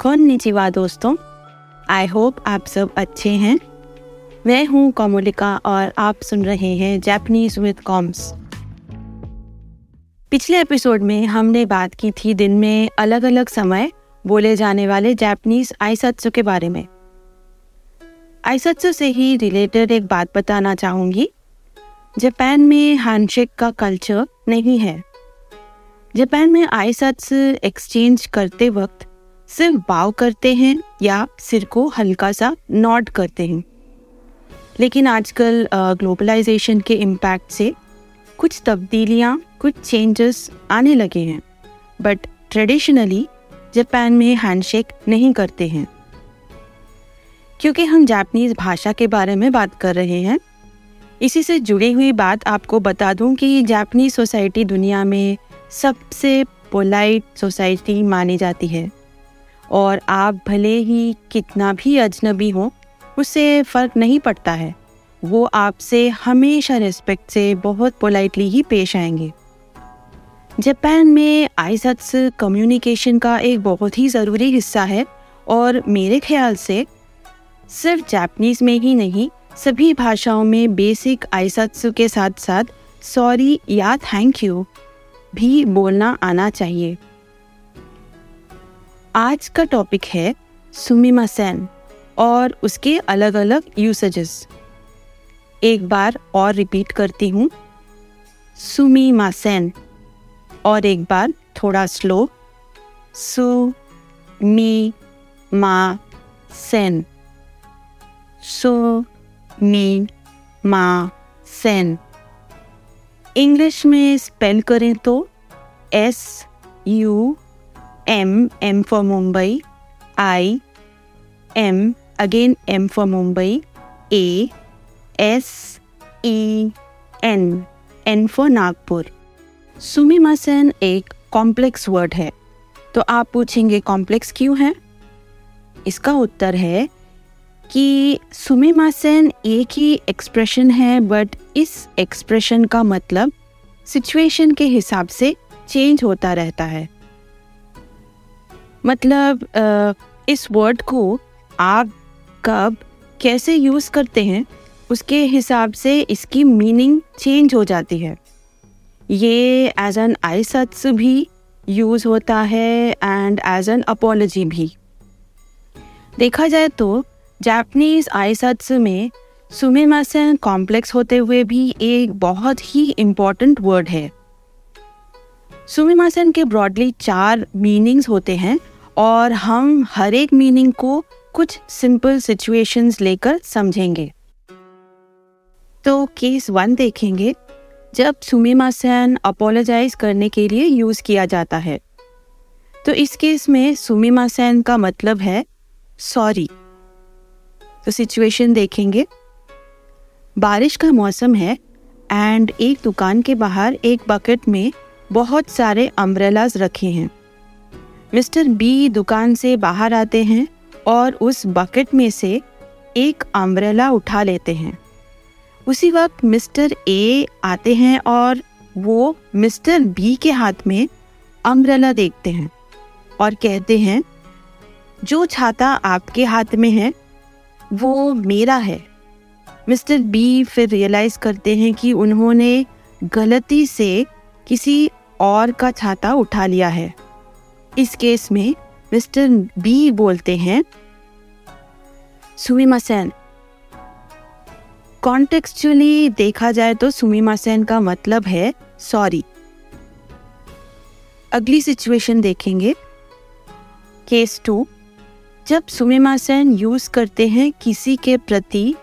कौन निचिवा दोस्तों? I hope आप सब अच्छे हैं। मैं हूँ कोमोलिका और आप सुन रहे हैं जैपनीज विद कॉम्स पिछले एपिसोड में हमने बात की थी दिन में अलग अलग समय बोले जाने वाले जापानीज आईसत्सु के बारे में। आईसत्सु से ही रिलेटेड एक बात बताना चाहूँगी। जापान में हैंडशेक का कल्चर नहीं है। जापान में आईसत्स एक्सचेंज करते वक्त सिर्फ़ बाव करते हैं या सिर को हल्का सा नॉड करते हैं। लेकिन आजकल ग्लोबलाइजेशन के इम्पैक्ट से कुछ तब्दीलियाँ, कुछ चेंजेस आने लगे हैं। बट ट्रेडिशनली जापान में हैंडशेक नहीं करते हैं। क्योंकि हम जापानीज भाषा के बारे में बात कर रहे हैं। इसी से जुड़ी हुई बात आपको बता दूँ कि जापानीज सोसाइटी दुनिया में सबसे पोलाइट सोसाइटी मानी जाती है। और आप भले ही कितना भी अजनबी हो, उससे फ़र्क नहीं पड़ता है। वो आपसे हमेशा रिस्पेक्ट से बहुत पोलाइटली ही पेश आएँगे। जापान में आइसत्स कम्युनिकेशन का एक बहुत ही ज़रूरी हिस्सा है और मेरे ख्याल से सिर्फ़ जापनीज़ में ही नहीं, सभी भाषाओं में बेसिक आइसत्स के साथ साथ सॉरी या थैंक यू भी बोलना आना चाहिए। आज का टॉपिक है सुमिमा सेन और उसके अलग अलग यूसेजेस एक बार और रिपीट करती हूँ। सुमिमा सेन और एक बार थोड़ा स्लो सु मी मा सेन। सु मी मा सेन। इंग्लिश में स्पेल करें तो S U M, M for Mumbai, I, M, again M for Mumbai, A, S, E, N, N for Nagpur सुमिमासन एक कॉम्प्लेक्स वर्ड है। तो आप पूछेंगे कॉम्प्लेक्स क्यों है? इसका उत्तर है कि सुमिमासन एक ही एक्सप्रेशन है बट इस एक्सप्रेशन का मतलब सिचुएशन के हिसाब से चेंज होता रहता है। मतलब इस वर्ड को आप कब, कैसे यूज़ करते हैं, उसके हिसाब से इसकी मीनिंग चेंज हो जाती है। ये एज एन आई सत्स भी यूज़ होता है एंड एज एन अपोलॉजी भी। देखा जाए तो जापनीज आई सत्स में सुमेमासन कॉम्प्लेक्स होते हुए भी एक बहुत ही इंपॉर्टेंट वर्ड है। सुमिमासन के ब्रॉडली चार मीनिंग्स होते हैं। और हम हर एक मीनिंग को कुछ सिंपल सिचुएशंस लेकर समझेंगे। तो केस वन देखेंगे, जब सुमिमा सेन अपोलोजाइज करने के लिए यूज़ किया जाता है। तो इस केस में सुमिमा सेन का मतलब है सॉरी तो सिचुएशन देखेंगे। बारिश का मौसम है एंड एक दुकान के बाहर एक बकेट में बहुत सारे अम्ब्रेलाज रखे हैं। मिस्टर बी दुकान से बाहर आते हैं और उस बकेट में से एक अम्ब्रेला उठा लेते हैं। उसी वक्त मिस्टर ए आते हैं और वो मिस्टर बी के हाथ में अम्ब्रेला देखते हैं और कहते हैं, जो छाता आपके हाथ में है, वो मेरा है। मिस्टर बी फिर रियलाइज़ करते हैं कि उन्होंने गलती से किसी और का छाता उठा लिया है। इस केस में मिस्टर बी बोलते हैं, सुमिमा सेन। कॉन्टेक्चुअली देखा जाए तो सुमिमा सेन का मतलब है, सॉरी। अगली सिचुएशन देखेंगे। Case two. जब सुमिमा सेन यूज़ करते हैं किसी के प्रति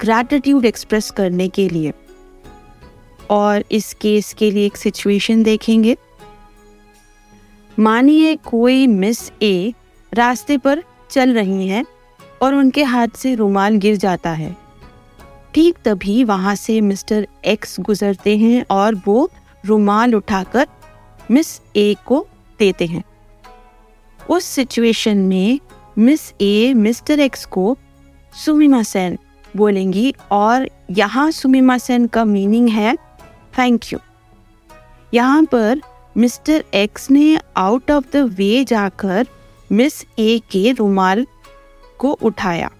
ग्रैटिट्यूड एक्सप्रेस करने के लिए, और इस केस के लिए एक सिचुएशन देखेंगे। मानिए कोई मिस ए रास्ते पर चल रही हैं और उनके हाथ से रुमाल गिर जाता है। ठीक तभी वहाँ से मिस्टर एक्स गुजरते हैं और वो रुमाल उठाकर मिस ए को देते हैं। उस सिचुएशन में मिस ए मिस्टर एक्स को सुमिमा सेन बोलेंगी और यहाँ सुमिमा सेन का मीनिंग है थैंक यू। यहाँ पर मिस्टर एक्स ने आउट ऑफ़ द वे जाकर मिस ए के रुमाल को उठाया।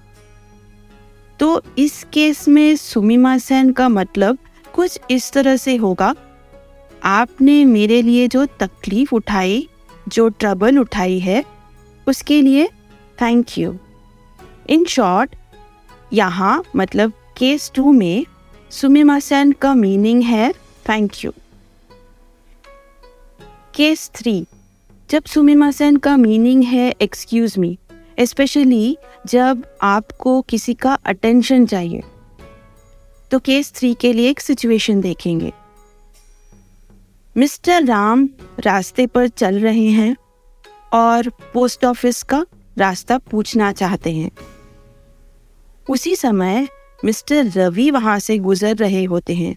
तो इस केस में सुमिमा सेन का मतलब कुछ इस तरह से होगा, आपने मेरे लिए जो तकलीफ़ उठाई, जो ट्रबल उठाई है, उसके लिए थैंक यू इन शॉर्ट यहाँ मतलब केस टू में सुमिमा सेन का मीनिंग है थैंक यू केस थ्री। जब सुमिमा सेन का मीनिंग है एक्सक्यूज मी स्पेशली जब आपको किसी का अटेंशन चाहिए तो केस थ्री के लिए एक सिचुएशन देखेंगे। मिस्टर राम रास्ते पर चल रहे हैं और पोस्ट ऑफ़िस का रास्ता पूछना चाहते हैं। उसी समय मिस्टर रवि वहाँ से गुजर रहे होते हैं।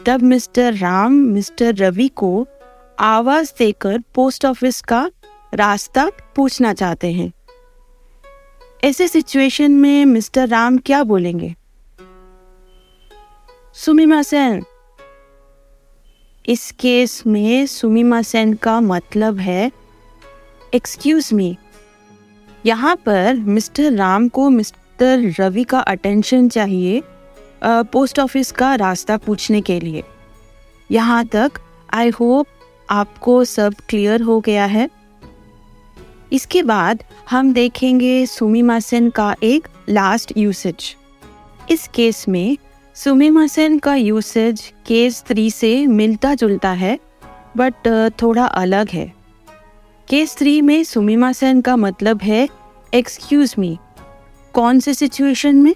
तब मिस्टर राम, मिस्टर रवि को आवाज़ देकर पोस्ट ऑफ़िस का रास्ता पूछना चाहते हैं। ऐसे सिचुएशन में मिस्टर राम क्या बोलेंगे? सुमिमा सेन, इस केस में सुमिमा सेन का मतलब है एक्सक्यूज मी यहाँ पर मिस्टर राम को मिस्टर रवि का अटेंशन चाहिए पोस्ट ऑफ़िस का रास्ता पूछने के लिए। यहाँ तक आई होप आपको सब क्लियर हो गया है? इसके बाद हम देखेंगे सुमिमा सेन का एक लास्ट यूसेज इस केस में सुमिमा सेन का यूसेज केस थ्री से मिलता जुलता है बट थोड़ा अलग है। केस थ्री में सुमिमा सेन का मतलब है एक्सक्यूज मी कौन से सिचुएशन में?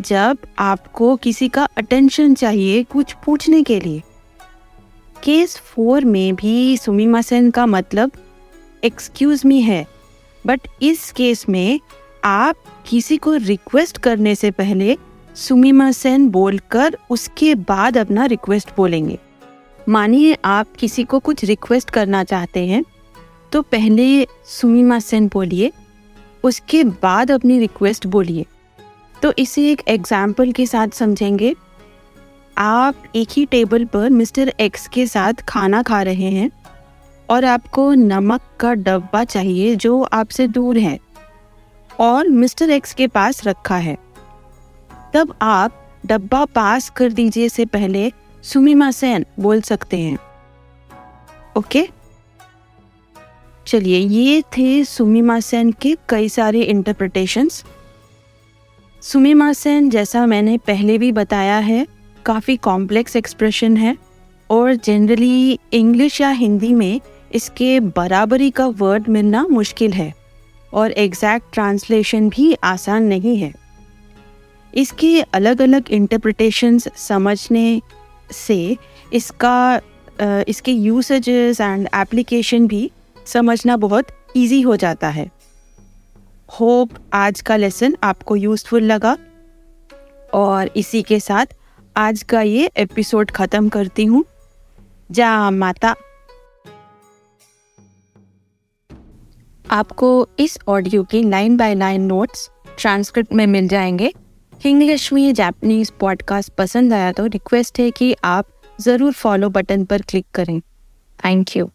जब आपको किसी का अटेंशन चाहिए कुछ पूछने के लिए। केस फोर में भी सुमिमा सेन का मतलब एक्सक्यूज मी है। बट इस केस में आप किसी को रिक्वेस्ट करने से पहले सुमिमा सेन बोलकर उसके बाद अपना रिक्वेस्ट बोलेंगे। मानिए आप किसी को कुछ रिक्वेस्ट करना चाहते हैं तो पहले सुमिमा सेन बोलिए, उसके बाद अपनी रिक्वेस्ट बोलिए। तो इसे एक एग्ज़ाम्पल के साथ समझेंगे। आप एक ही टेबल पर मिस्टर एक्स के साथ खाना खा रहे हैं और आपको नमक का डब्बा चाहिए जो आपसे दूर है और मिस्टर एक्स के पास रखा है। तब आप डब्बा पास कर दीजिए से पहले, सुमिमा सेन बोल सकते हैं। ओके? चलिए, ये थे सुमिमा सेन के कई सारे इंटरप्रिटेशंस सुमिमा सेन, जैसा मैंने पहले भी बताया है काफ़ी कॉम्प्लेक्स एक्सप्रेशन है और जनरली इंग्लिश या हिंदी में इसके बराबरी का वर्ड मिलना मुश्किल है और एग्जैक्ट ट्रांसलेशन भी आसान नहीं है। इसके अलग अलग इंटरप्रिटेशंस समझने से इसका इसके यूसेजेस एंड एप्लीकेशन भी समझना बहुत इजी हो जाता है। होप आज का लेसन आपको यूज़फुल लगा और इसी के साथ आज का ये एपिसोड ख़त्म करती हूँ। जा माता। आपको इस ऑडियो की nine by nine notes transcript में मिल जाएँगे। इंग्लिश में जापनीज पॉडकास्ट पसंद आया तो रिक्वेस्ट है कि आप ज़रूर फॉलो बटन पर क्लिक करें। Thank you